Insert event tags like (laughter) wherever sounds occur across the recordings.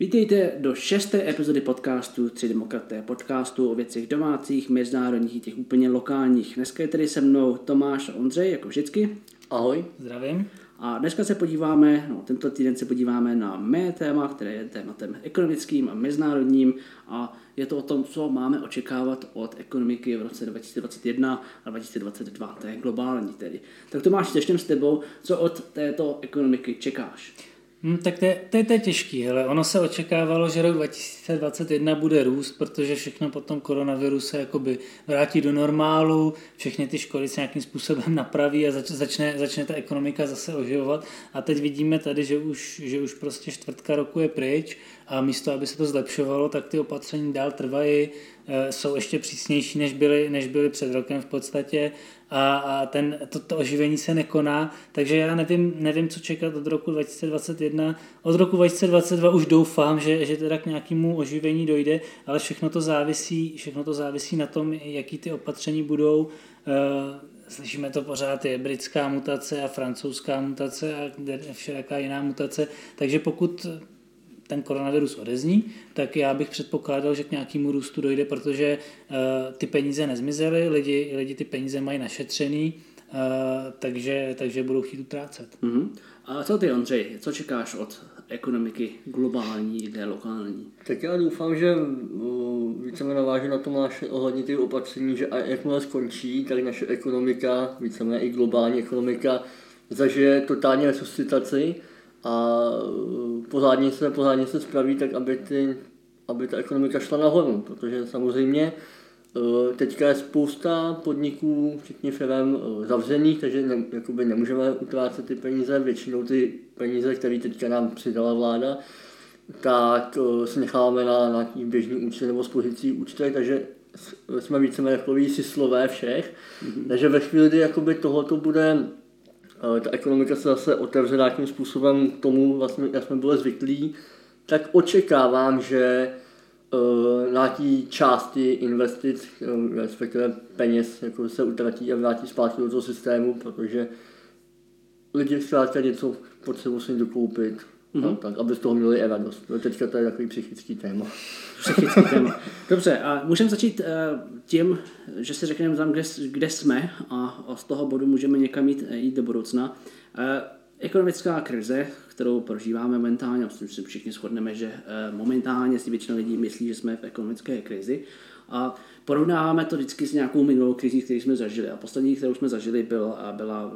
Vítejte do šesté epizody podcastu Tři demokraté, podcastu o věcech domácích, mezinárodních i těch úplně lokálních. Dneska je tedy se mnou Tomáš a Ondřej, jako vždycky. Ahoj. Zdravím. A dneska se podíváme, no, tento týden se podíváme na mé téma, které je tématem ekonomickým a mezinárodním a je to o tom, co máme očekávat od ekonomiky v roce 2021 a 2022, to je globální tedy. Tak Tomáš, začneme s tebou, co od této ekonomiky čekáš? Hmm, tak to je, to, je, to je těžký, ale ono se očekávalo, že rok 2021 bude růst, protože všechno po tom koronaviru se jakoby vrátí do normálu, všechny ty školy se nějakým způsobem (laughs) napraví a zač, začne, začne ta ekonomika zase oživovat. A teď vidíme tady, že už, že už prostě čtvrtka roku je pryč a místo, aby se to zlepšovalo, tak ty opatření dál trvají, jsou ještě přísnější, než byly, než byly před rokem v podstatě a, a ten, to, to oživení se nekoná, takže já nevím, nevím, co čekat od roku 2021. Od roku 2022 už doufám, že, že teda k nějakému oživení dojde, ale všechno to závisí, všechno to závisí na tom, jaký ty opatření budou. Eh, slyšíme to pořád, je britská mutace a francouzská mutace a všelijaká jiná mutace, takže pokud ten koronavirus odezní, tak já bych předpokládal, že k nějakému růstu dojde, protože uh, ty peníze nezmizely, lidi, lidi ty peníze mají našetřený, uh, takže, takže budou chtít utrácet. Uh-huh. A co ty, Ondřej, co čekáš od ekonomiky globální, ne lokální? Tak já doufám, že víceméně navážu na to naše ohledně těch opatření, že jakmile skončí, tak naše ekonomika, víceméně i globální ekonomika, zažije totální resuscitaci a pořádně se, pořádně se spraví tak, aby, ty, aby ta ekonomika šla nahoru, protože samozřejmě e, teďka je spousta podniků, včetně firm, e, zavřených, takže ne, jakoby nemůžeme utrácet ty peníze, většinou ty peníze, které teďka nám přidala vláda, tak e, si necháváme na nějaký běžný účet nebo spořící účty, takže jsme víceméně takový si slové všech. Mm-hmm. Takže ve chvíli, kdy jakoby tohoto bude ta ekonomika se zase otevře nějakým způsobem tomu, vlastně, jak jsme byli zvyklí, tak očekávám, že uh, nějaký části investic, uh, respektive peněz, jako se utratí a vrátí zpátky do toho systému, protože lidi zkrátka něco potřebují si dokoupit, mm-hmm. no, tak, aby z toho měli i radost. No, teďka to je takový psychický téma. (laughs) Psychický téma. Dobře, a můžeme začít uh, tím, že si řekneme tam, kde, kde jsme a, a z toho bodu můžeme někam jít, eh, jít do budoucna. Uh, ekonomická krize, kterou prožíváme momentálně, myslím, že všichni shodneme, že uh, momentálně si většina lidí myslí, že jsme v ekonomické krizi. A porovnáváme to vždycky s nějakou minulou krizí, kterou jsme zažili. A poslední, kterou jsme zažili, byl, byla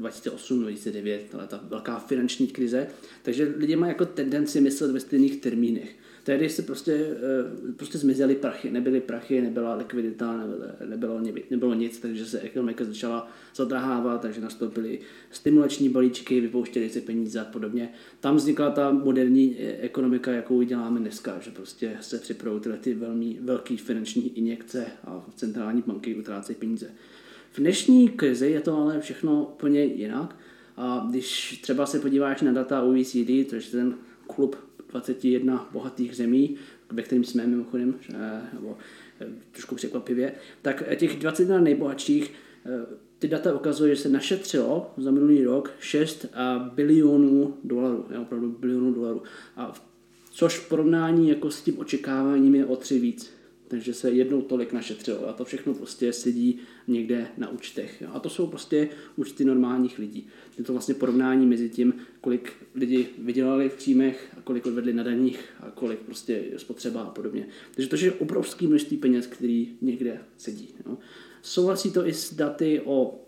2008-2009, ta velká finanční krize. Takže lidi mají jako tendenci myslet ve stejných termínech. Tehdy se prostě, eh, prostě zmizely prachy, nebyly prachy, nebyla likvidita, nebylo, nebylo, nic, takže se ekonomika začala zadrahávat, takže nastoupily stimulační balíčky, vypouštěly se peníze a podobně. Tam vznikla ta moderní eh, ekonomika, jakou děláme dneska, že prostě se připravují tyhle ty velmi velké finanční injekce a centrální banky utrácejí peníze. V dnešní krizi je to ale všechno úplně jinak. A když třeba se podíváš na data OECD, což je ten klub 21 bohatých zemí, ve kterým jsme mimochodem, nebo eh, trošku překvapivě, tak těch 21 nejbohatších eh, ty data ukazují, že se našetřilo za minulý rok 6 eh, bilionů dolarů, je opravdu bilionů dolarů. A což v porovnání jako s tím očekáváním je o tři víc takže se jednou tolik našetřilo a to všechno prostě sedí někde na účtech. Jo. A to jsou prostě účty normálních lidí. Je to vlastně porovnání mezi tím, kolik lidi vydělali v příjmech a kolik odvedli na daních a kolik prostě spotřeba a podobně. Takže to je obrovský množství peněz, který někde sedí. Jo. Souhlasí to i s daty o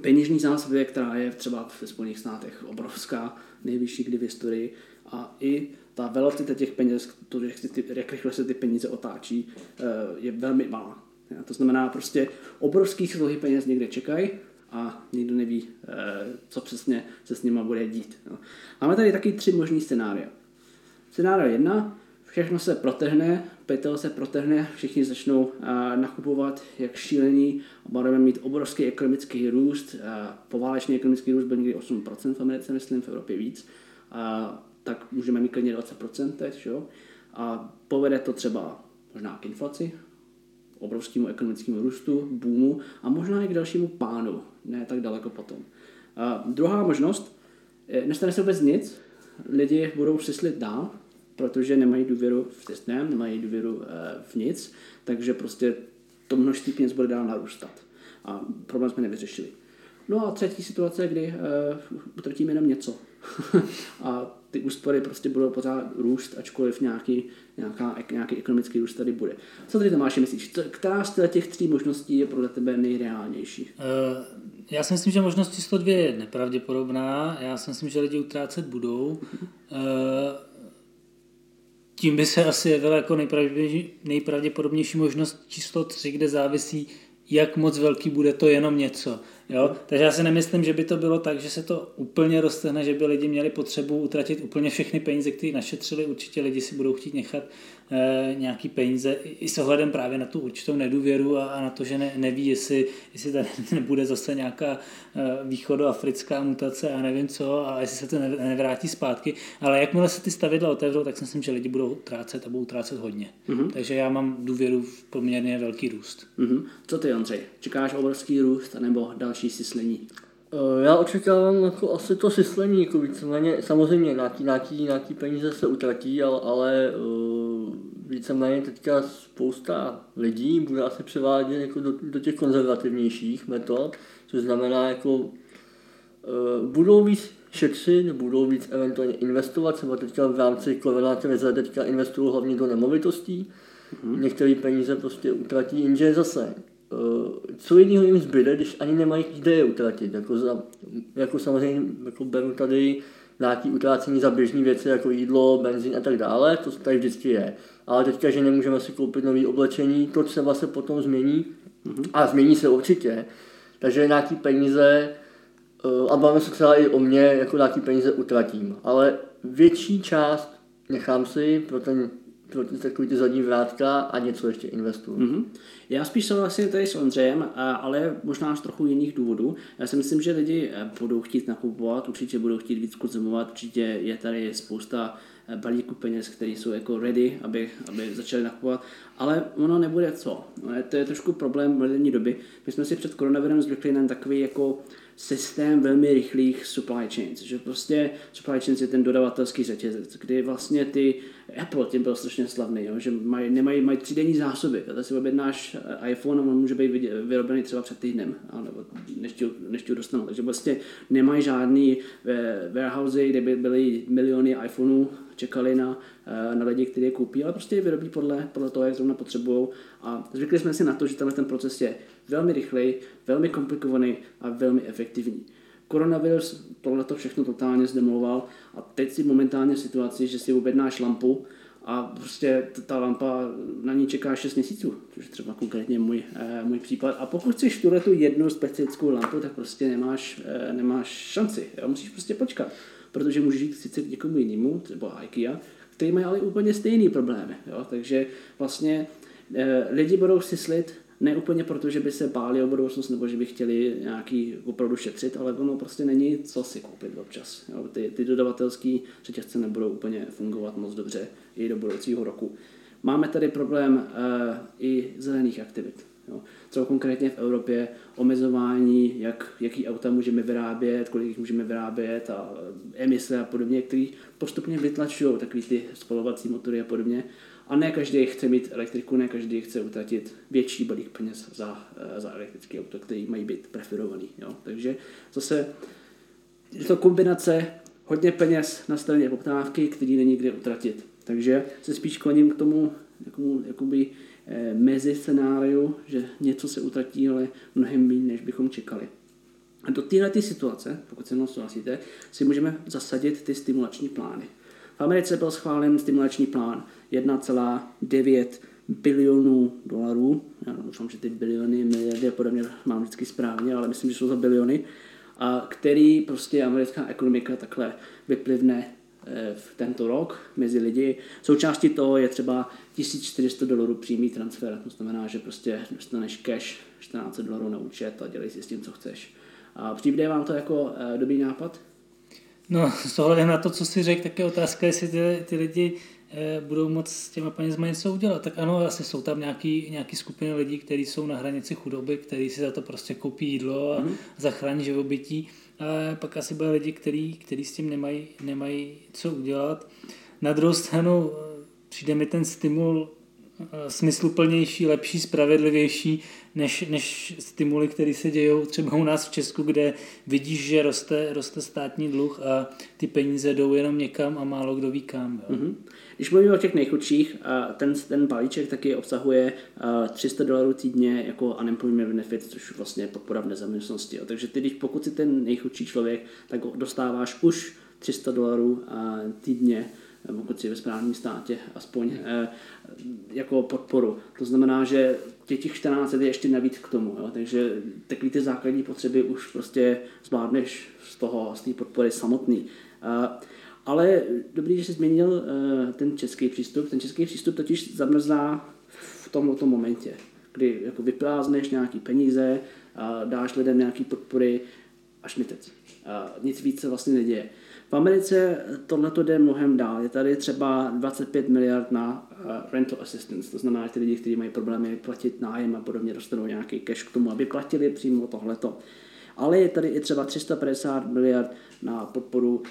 peněžní zásobě, která je třeba ve Spojených státech obrovská, nejvyšší kdy v historii a i ta velocita těch peněz, to, jak, ty, jak rychle se ty peníze otáčí, eh, je velmi malá. To znamená prostě obrovský slohy peněz někde čekají a nikdo neví, eh, co přesně se s nima bude dít. Máme tady taky tři možný scénária. Scénário jedna, všechno se protehne, pytel se protehne, všichni začnou eh, nakupovat jak šílení a budeme mít obrovský ekonomický růst. Poválečný ekonomický růst byl někdy 8% v Americe, myslím, v Evropě víc tak můžeme mít klidně 20% teď, jo? a povede to třeba možná k inflaci, obrovskému ekonomickému růstu, boomu a možná i k dalšímu pánu, ne tak daleko potom. A druhá možnost, nestane se vůbec nic, lidi budou přislit dál, protože nemají důvěru v systém, nemají důvěru v nic, takže prostě to množství peněz bude dál narůstat. A problém jsme nevyřešili. No a třetí situace, kdy uh, utratíme jenom něco. (laughs) a ty úspory prostě budou pořád růst, ačkoliv nějaký, nějaká, nějaký ekonomický růst tady bude. Co tady Tomáši myslíš? Která z těch tří možností je podle tebe nejreálnější? Uh, já si myslím, že možnost číslo dvě je nepravděpodobná. Já si myslím, že lidi utrácet budou. Uh, tím by se asi jevila jako nejpravděpodobnější možnost číslo tři, kde závisí, jak moc velký bude to jenom něco. Jo? Takže já si nemyslím, že by to bylo tak, že se to úplně roztehne, že by lidi měli potřebu utratit úplně všechny peníze, které našetřili. Určitě lidi si budou chtít nechat nějaký peníze i s ohledem právě na tu určitou nedůvěru a, a na to, že ne, neví, jestli, jestli tady (laughs) nebude zase nějaká e, východoafrická mutace a nevím co a jestli se to nevrátí zpátky. Ale jakmile se ty stavidla otevřou, tak si myslím, že lidi budou trácet a budou trácet hodně. Mm-hmm. Takže já mám důvěru v poměrně velký růst. Mm-hmm. Co ty, Ondřej? Čekáš obrovský růst nebo další syslení? Eh, já očekávám jako asi to syslení, jako víceméně, samozřejmě nějaký, nějaký, nějaký peníze se utratí, ale, ale uh, víceméně teďka spousta lidí bude asi převádět jako do, do těch konzervativnějších metod, což znamená jako uh, budou víc šetřit, budou víc eventuálně investovat, třeba teďka v rámci korona krize teďka investují hlavně do nemovitostí, mm-hmm. některé peníze prostě utratí, jenže zase Eh, co jiného jim zbyde, když ani nemají kde je utratit. Jako, za, jako samozřejmě jako beru tady nějaké utrácení za běžné věci, jako jídlo, benzín a tak dále, to tady vždycky je. Ale teďka, že nemůžeme si koupit nové oblečení, to třeba se potom změní mm-hmm. a změní se určitě. Takže nějaký peníze, eh, a bavíme se třeba i o mě, jako nějaký peníze utratím. Ale větší část nechám si pro ten takový ty zadní vrátka a něco ještě investuju. Mm-hmm. Já spíš souhlasím tady s Ondřejem, ale možná z trochu jiných důvodů. Já si myslím, že lidi eh, budou chtít nakupovat, určitě budou chtít víc konzumovat, určitě je tady spousta eh, balíků peněz, které jsou jako ready, aby, aby začali nakupovat, ale ono nebude co. To je trošku problém moderní doby. My jsme si před koronavirem zvykli na takový jako systém velmi rychlých supply chains, že prostě supply chains je ten dodavatelský řetězec, kdy vlastně ty Apple tím byl strašně slavný, jo, že maj, nemají, mají třídenní zásoby. Tady si objednáš eh, iPhone a on může být vyrobený třeba před týdnem, nebo než ti, ti dostanou. Takže vlastně nemají žádný eh, warehouse, kde by byly miliony iPhoneů, čekali na, eh, na lidi, kteří je koupí, ale prostě je vyrobí podle, podle toho, jak zrovna potřebují. A zvykli jsme si na to, že tenhle ten proces je velmi rychlej, velmi komplikovaný a velmi efektivní. Koronavirus tohle to všechno totálně zdemoloval a teď si momentálně v situaci, že si objednáš lampu a prostě ta lampa na ní čeká 6 měsíců, což je třeba konkrétně můj, eh, můj případ. A pokud chceš tuhle tu jednu specifickou lampu, tak prostě nemáš, eh, nemáš šanci, jo? musíš prostě počkat, protože můžeš jít sice k někomu jinému, třeba IKEA, který mají ale úplně stejný problémy. Jo? Takže vlastně eh, lidi budou si slit ne úplně proto, že by se báli o budoucnost nebo že by chtěli nějaký opravdu šetřit, ale ono prostě není co si koupit občas. Jo. Ty, ty dodavatelské řetězce nebudou úplně fungovat moc dobře i do budoucího roku. Máme tady problém uh, i zelených aktivit. Jo. Třeba konkrétně v Evropě omezování, jak, jaký auta můžeme vyrábět, kolik jich můžeme vyrábět a emise a podobně, které postupně vytlačují takový ty spalovací motory a podobně. A ne každý chce mít elektriku, ne každý chce utratit větší balík peněz za, eh, za elektrické auto, který mají být preferovaný. Jo? Takže zase je to kombinace hodně peněz na straně poptávky, který není kde utratit. Takže se spíš kloním k tomu jakomu, jakoby, eh, mezi scénáriu, že něco se utratí, ale mnohem méně, než bychom čekali. A do této situace, pokud se mnou souhlasíte, si můžeme zasadit ty stimulační plány. Americe byl schválen stimulační plán 1,9 bilionů dolarů. Já doufám, že ty biliony, miliardy a podobně mám vždycky správně, ale myslím, že jsou za biliony. A který prostě americká ekonomika takhle vyplivne eh, v tento rok mezi lidi. Součástí toho je třeba 1400 dolarů přímý transfer, to znamená, že prostě dostaneš cash 14 dolarů na účet a dělej si s tím, co chceš. A přijde vám to jako eh, dobrý nápad? No, s ohledem na to, co jsi řekl, tak je otázka, jestli ty, ty lidi eh, budou moc s těma penězma něco udělat. Tak ano, asi jsou tam nějaký, nějaký skupiny lidí, kteří jsou na hranici chudoby, kteří si za to prostě koupí jídlo a mm. zachrání živobytí. A pak asi bude lidi, kteří, kteří s tím nemají, nemají co udělat. na druhou stranu přijde mi ten stimul smysluplnější, lepší, spravedlivější než, než stimuly, které se dějou třeba u nás v Česku, kde vidíš, že roste, roste státní dluh a ty peníze jdou jenom někam a málo kdo ví kam. Jo. Mm-hmm. Když mluvíme o těch nejchudších, ten, ten balíček taky obsahuje 300 dolarů týdně jako unemployment benefit, což vlastně podpora v nezaměstnanosti. Takže ty, když pokud jsi ten nejchudší člověk, tak dostáváš už 300 dolarů týdně pokud si ve správném státě, aspoň eh, jako podporu. To znamená, že těch 14 je ještě navíc k tomu, jo? takže takový ty základní potřeby už prostě zvládneš z toho, z té podpory samotný. Eh, ale dobrý, že jsi změnil eh, ten český přístup. Ten český přístup totiž zamrzá v tomto momentě, kdy jako vyprázdneš nějaký peníze, dáš lidem nějaký podpory a šmitec. Nic víc se vlastně neděje. V Americe tohle jde mnohem dál. Je tady třeba 25 miliard na uh, rental assistance, to znamená, že ty lidi, kteří mají problémy platit nájem a podobně, dostanou nějaký cash k tomu, aby platili přímo tohleto. Ale je tady i třeba 350 miliard na podporu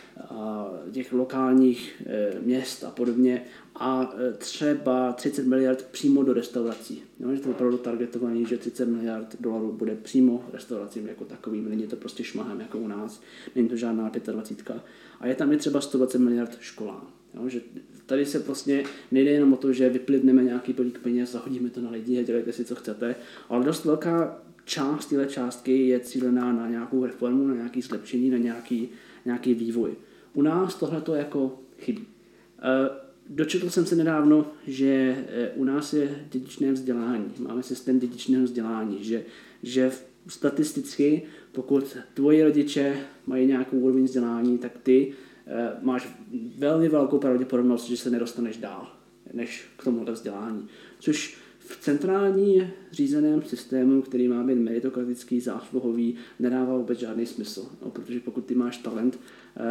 těch lokálních e, měst a podobně a e, třeba 30 miliard přímo do restaurací. No, že to opravdu targetovaný, že 30 miliard dolarů bude přímo restauracím jako takovým, není to prostě šmahem jako u nás, není to žádná 25. A je tam i třeba 120 miliard školám. Jo, že tady se vlastně nejde jenom o to, že vyplivneme nějaký polík peněz, zahodíme to na lidi a dělejte si, co chcete, ale dost velká část téhle částky je cílená na nějakou reformu, na nějaké zlepšení, na nějaký, nějaký vývoj. U nás tohle to jako chybí. E, dočetl jsem se nedávno, že e, u nás je dědičné vzdělání. Máme systém dědičného vzdělání, že, že statisticky, pokud tvoji rodiče mají nějakou úroveň vzdělání, tak ty e, máš velmi velkou pravděpodobnost, že se nedostaneš dál než k tomuhle vzdělání. Což v centrální řízeném systému, který má být meritokratický, zásluhový, nedává vůbec žádný smysl. No, protože pokud ty máš talent, eh,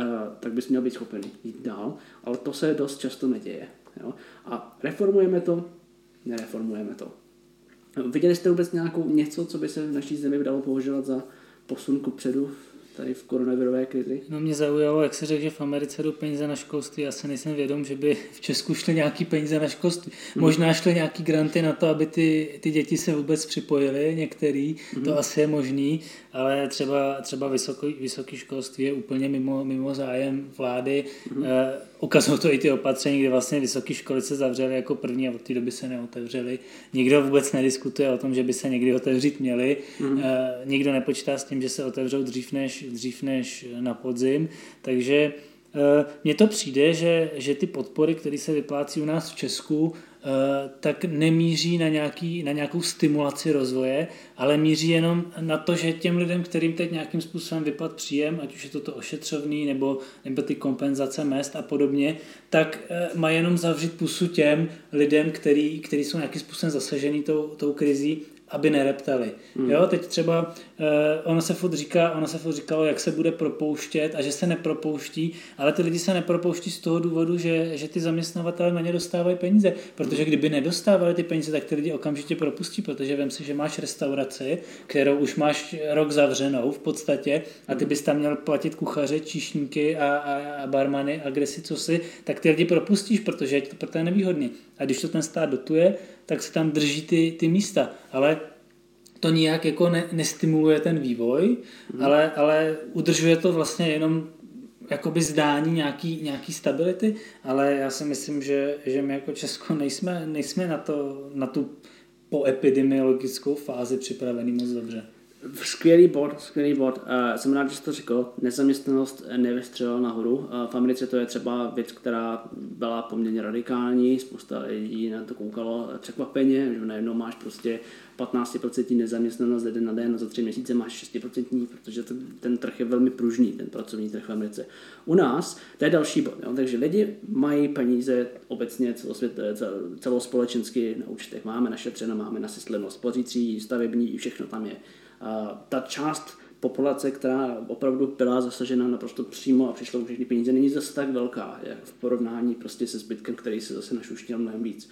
tak bys měl být schopen jít dál, ale to se dost často neděje. Jo? A reformujeme to, nereformujeme to. Viděli jste vůbec nějakou něco, co by se v naší zemi dalo považovat za posun ku předu tady v koronavirové krizi? No mě zaujalo, jak se řekl, že v Americe jdou peníze na školství. Já se nejsem vědom, že by v Česku šly nějaký peníze na školství. Mm. Možná šly nějaký granty na to, aby ty, ty děti se vůbec připojily, některý, mm. to asi je možný, ale třeba, třeba vysoký, vysoký školství je úplně mimo, mimo zájem vlády. Mm. Eh, ukazují to i ty opatření, kde vlastně vysoké školy se zavřely jako první a od té doby se neotevřely. Nikdo vůbec nediskutuje o tom, že by se někdy otevřít měli. Mm. Eh, nikdo nepočítá s tím, že se otevřou dřív než, dřív než na podzim. Takže mně to přijde, že, že ty podpory, které se vyplácí u nás v Česku, Eh, tak nemíří na, nějaký, na nějakou stimulaci rozvoje, ale míří jenom na to, že těm lidem, kterým teď nějakým způsobem vypad příjem, ať už je to to ošetřovný nebo, nebo ty kompenzace mest a podobně, tak eh, má jenom zavřít pusu těm lidem, který, který jsou nějakým způsobem zasažený tou, tou krizí aby nereptali. Hmm. Jo, teď třeba uh, ono se furt říká, ono se furt říkalo, jak se bude propouštět a že se nepropouští, ale ty lidi se nepropouští z toho důvodu, že, že ty zaměstnavatele na ně dostávají peníze, protože kdyby nedostávali ty peníze, tak ty lidi okamžitě propustí, protože vem si, že máš restauraci, kterou už máš rok zavřenou v podstatě a ty bys tam měl platit kuchaře, číšníky a, a, a barmany a kde si co si, tak ty lidi propustíš, protože je to pro tebe nevýhodný. A když to ten stát dotuje, tak se tam drží ty, ty místa. Ale to nijak jako ne, nestimuluje ten vývoj, hmm. ale, ale udržuje to vlastně jenom jakoby zdání nějaký, nějaký stability, ale já si myslím, že, že my jako Česko nejsme, nejsme na, to, na tu poepidemiologickou fázi připravený moc dobře. Skvělý bod, skvělý bod. Uh, jsem rád, že jsi to řekl. Nezaměstnanost nevystřelila nahoru. Uh, v Americe to je třeba věc, která byla poměrně radikální. Spousta lidí na to koukalo překvapeně, že najednou máš prostě 15% nezaměstnanost jeden na den a za tři měsíce máš 6%, protože ten, ten trh je velmi pružný, ten pracovní trh v Americe. U nás to je další bod. Jo? Takže lidi mají peníze obecně celosvět, celospolečensky na účtech. Máme našetřeno, máme nasysleno spořící, stavební, všechno tam je ta část populace, která opravdu byla zasažena naprosto přímo a přišlo všechny peníze, není zase tak velká, jak v porovnání prostě se zbytkem, který se zase našuštěl mnohem víc.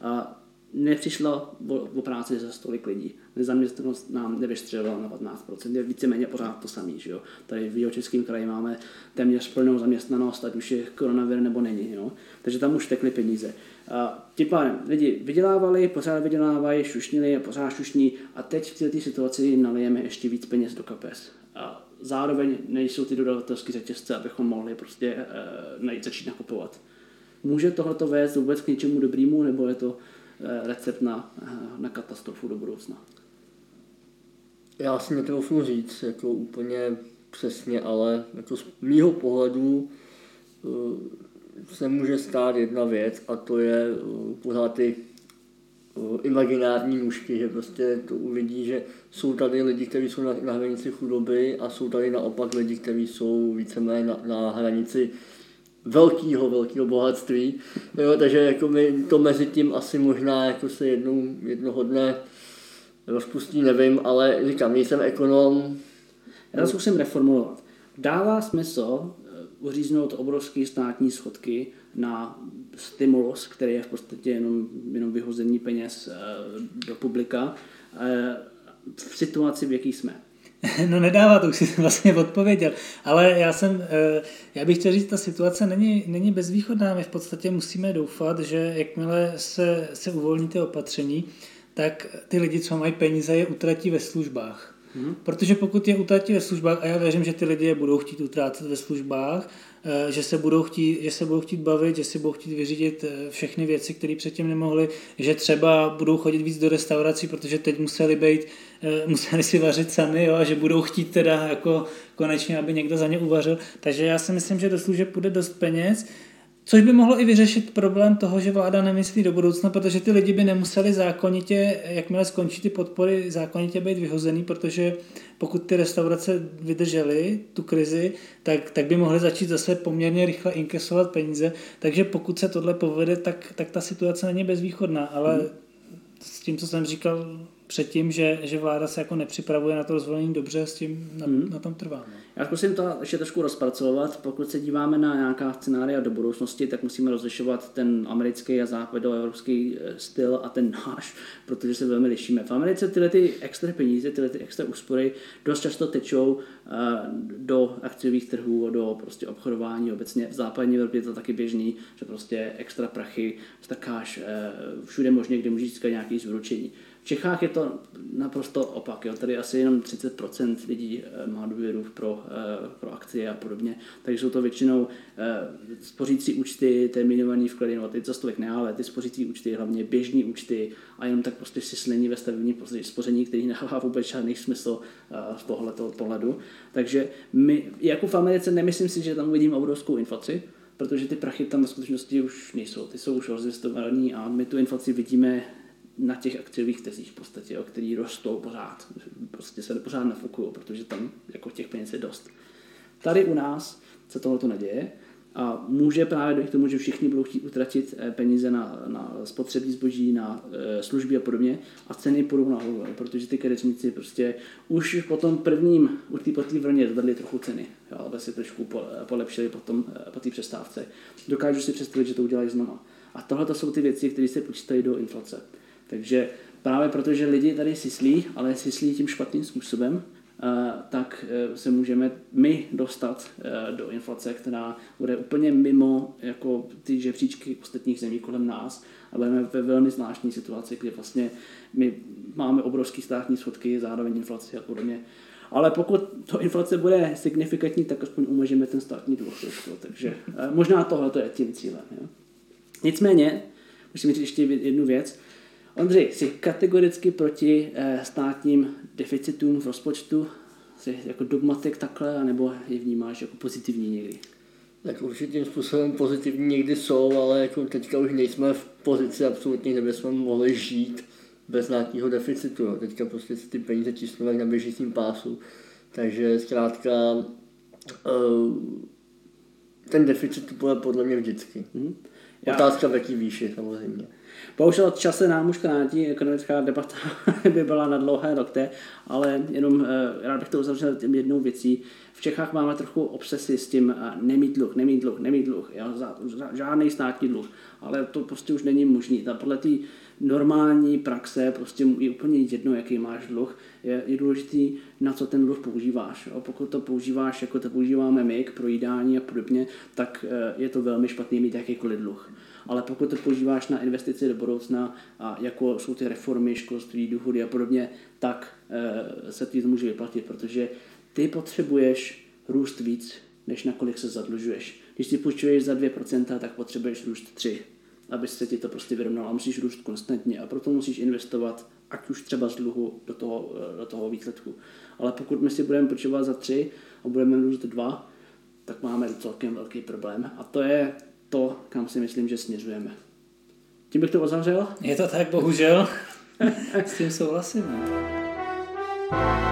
A nepřišlo o, práci za stolik lidí. Nezaměstnanost nám nevystřelila na 15%, je víceméně pořád to samé. Že jo? Tady v Českém kraji máme téměř plnou zaměstnanost, ať už je koronavir nebo není. Jo? Takže tam už tekly peníze. A tím pádem lidi vydělávali, pořád vydělávají, šušnili, pořád šušní a teď v této situaci jim nalijeme ještě víc peněz do kapes. A zároveň nejsou ty dodavatelské řetězce, abychom mohli prostě najít, začít nakupovat. Může tohleto vést vůbec k něčemu dobrému, nebo je to recept na, uh, na katastrofu do budoucna? Já si netroufnu říct jako úplně přesně, ale jako z mýho pohledu uh, se může stát jedna věc a to je pořád ty imaginární nůžky, že prostě to uvidí, že jsou tady lidi, kteří jsou na, na hranici chudoby a jsou tady naopak lidi, kteří jsou víceméně na, na hranici velkého, velkého bohatství. Jo, takže jako my to mezi tím asi možná jako se jednou, jednoho dne rozpustí, nevím, ale říkám, nejsem ekonom. Já to zkusím reformulovat. Dává smysl eh, uříznout obrovské státní schodky na stimulus, který je v podstatě jenom, jenom vyhození peněz eh, do publika eh, v situaci, v jaký jsme. (laughs) No nedává, to už si vlastně odpověděl. Ale já jsem, eh, já bych chtěl říct, ta situace není, není bezvýchodná. My v podstatě musíme doufat, že jakmile se, se uvolní ty opatření, tak ty lidi, co mají peníze, je utratí ve službách. Hmm. Protože pokud je utratí ve službách, a já věřím, že ty lidi je budou chtít utrácet ve službách, Eh, že se budou chtít, že se budou chtít bavit, že si budou chtít vyřídit eh, všechny věci, které předtím nemohli, že třeba budou chodit víc do restaurací, protože teď museli být, museli si vařit sami, jo, a že budou chtít teda jako konečně, aby někdo za ně uvařil. Takže já si myslím, že do služeb půjde dost peněz, Což by mohlo i vyřešit problém toho, že vláda nemyslí do budoucna, protože ty lidi by nemuseli zákonitě, jakmile skončí ty podpory, zákonitě být vyhozený, protože pokud ty restaurace vydržely tu krizi, tak, tak by mohly začít zase poměrně rychle inkesovat peníze. Takže pokud se tohle povede, tak, tak ta situace není bezvýchodná. Ale hmm. s tím, co jsem říkal předtím, že, že vláda se jako nepřipravuje na to rozvolení dobře, s tím na, hmm. na tom trvá. Já zkusím to ještě trošku rozpracovat. Pokud se díváme na nějaká scenária do budoucnosti, tak musíme rozlišovat ten americký a západoevropský eh, styl a ten náš, protože se velmi lišíme. V Americe tyhle ty extra peníze, tyhle ty extra úspory dost často tečou eh, do akciových trhů, do prostě obchodování obecně. V západní Evropě je to taky běžný, že prostě extra prachy stakáš eh, všude možně, kde můžeš získat nějaký zúročení. V Čechách je to naprosto opak. Jo. Tady asi jenom 30% lidí má důvěru pro, pro akcie a podobně. Takže jsou to většinou eh, spořící účty, terminovaný vklady, no ty co stovek ne, ale ty spořící účty, hlavně běžní účty a jenom tak prostě si slení ve stavební spoření, který (laughs) nedává vůbec žádný smysl z tohoto pohledu. Takže my, jako v Americe, nemyslím si, že tam uvidím obrovskou inflaci, protože ty prachy tam ve skutečnosti už nejsou. Ty jsou už rozvěstované a my tu inflaci vidíme na těch akciových tezích v podstatě, o který rostou pořád. Prostě se pořád nafukují, protože tam jako těch peněz je dost. Tady u nás se tohle neděje a může právě dojít k tomu, že všichni budou chtít utratit eh, peníze na, na spotřební zboží, na e, služby a podobně a ceny půjdou nahoru, protože ty kadeřníci prostě už po tom prvním, u té po té vrně zvedli trochu ceny, jo, aby si trošku polepšili potom, eh, po té přestávce. Dokážu si představit, že to udělají znova. A tohle to jsou ty věci, které se počítají do inflace. Takže právě protože lidi tady syslí, ale syslí tím špatným způsobem, eh, tak eh, se můžeme my dostat eh, do inflace, která bude úplně mimo jako ty žebříčky ostatních zemí kolem nás a budeme ve velmi zvláštní situaci, kdy vlastně my máme obrovský státní schodky, zároveň inflaci a podobně. Ale pokud to inflace bude signifikantní, tak aspoň umožíme ten státní dluh Takže možná tohle je tím cílem. Jo. Nicméně, musím říct ještě jednu věc, Ondřej, jsi kategoricky proti eh, státním deficitům v rozpočtu? Jsi jako dogmatik takhle, nebo je vnímáš jako pozitivní někdy? Tak určitým způsobem pozitivní někdy jsou, ale jako teďka už nejsme v pozici absolutně, kde bychom mohli žít bez nějakého deficitu. Jo. Teďka prostě si ty peníze čísnou na běžícím pásu. Takže zkrátka uh, ten deficit bude podle mě vždycky. Hmm. Otázka v jaký výši samozřejmě. Bohužel čase nám už krátí, ekonomická debata (laughs) by byla na dlouhé nokte, ale jenom eh, rád bych to uzavřel tím jednou věcí. V Čechách máme trochu obsesy s tím eh, nemít dluh, nemít dluh, nemít dluh, žádný státní dluh, ale to prostě už není možný. Podle té normální praxe prostě je úplně jedno, jaký máš dluh. Je, je důležitý, na co ten dluh používáš. Jo. Pokud to používáš, jako to používáme my k projídání a podobně, tak eh, je to velmi špatný mít jakýkoliv dluh ale pokud to používáš na investici do budoucna, a jako jsou ty reformy, školství, důchody a podobně, tak e, se ti to může vyplatit, protože ty potřebuješ růst víc, než na kolik se zadlužuješ. Když si půjčuješ za 2%, tak potřebuješ růst 3, aby se ti to prostě vyrovnalo a musíš růst konstantně a proto musíš investovat, ať už třeba z dluhu do toho, eh, do toho výsledku. Ale pokud my si budeme půjčovat za 3 a budeme růst 2, tak máme celkem velký problém. A to je to, kam si myslím, že směřujeme. Tím bych to uzavřel. Je to tak, bohužel. (laughs) S tím souhlasím. No.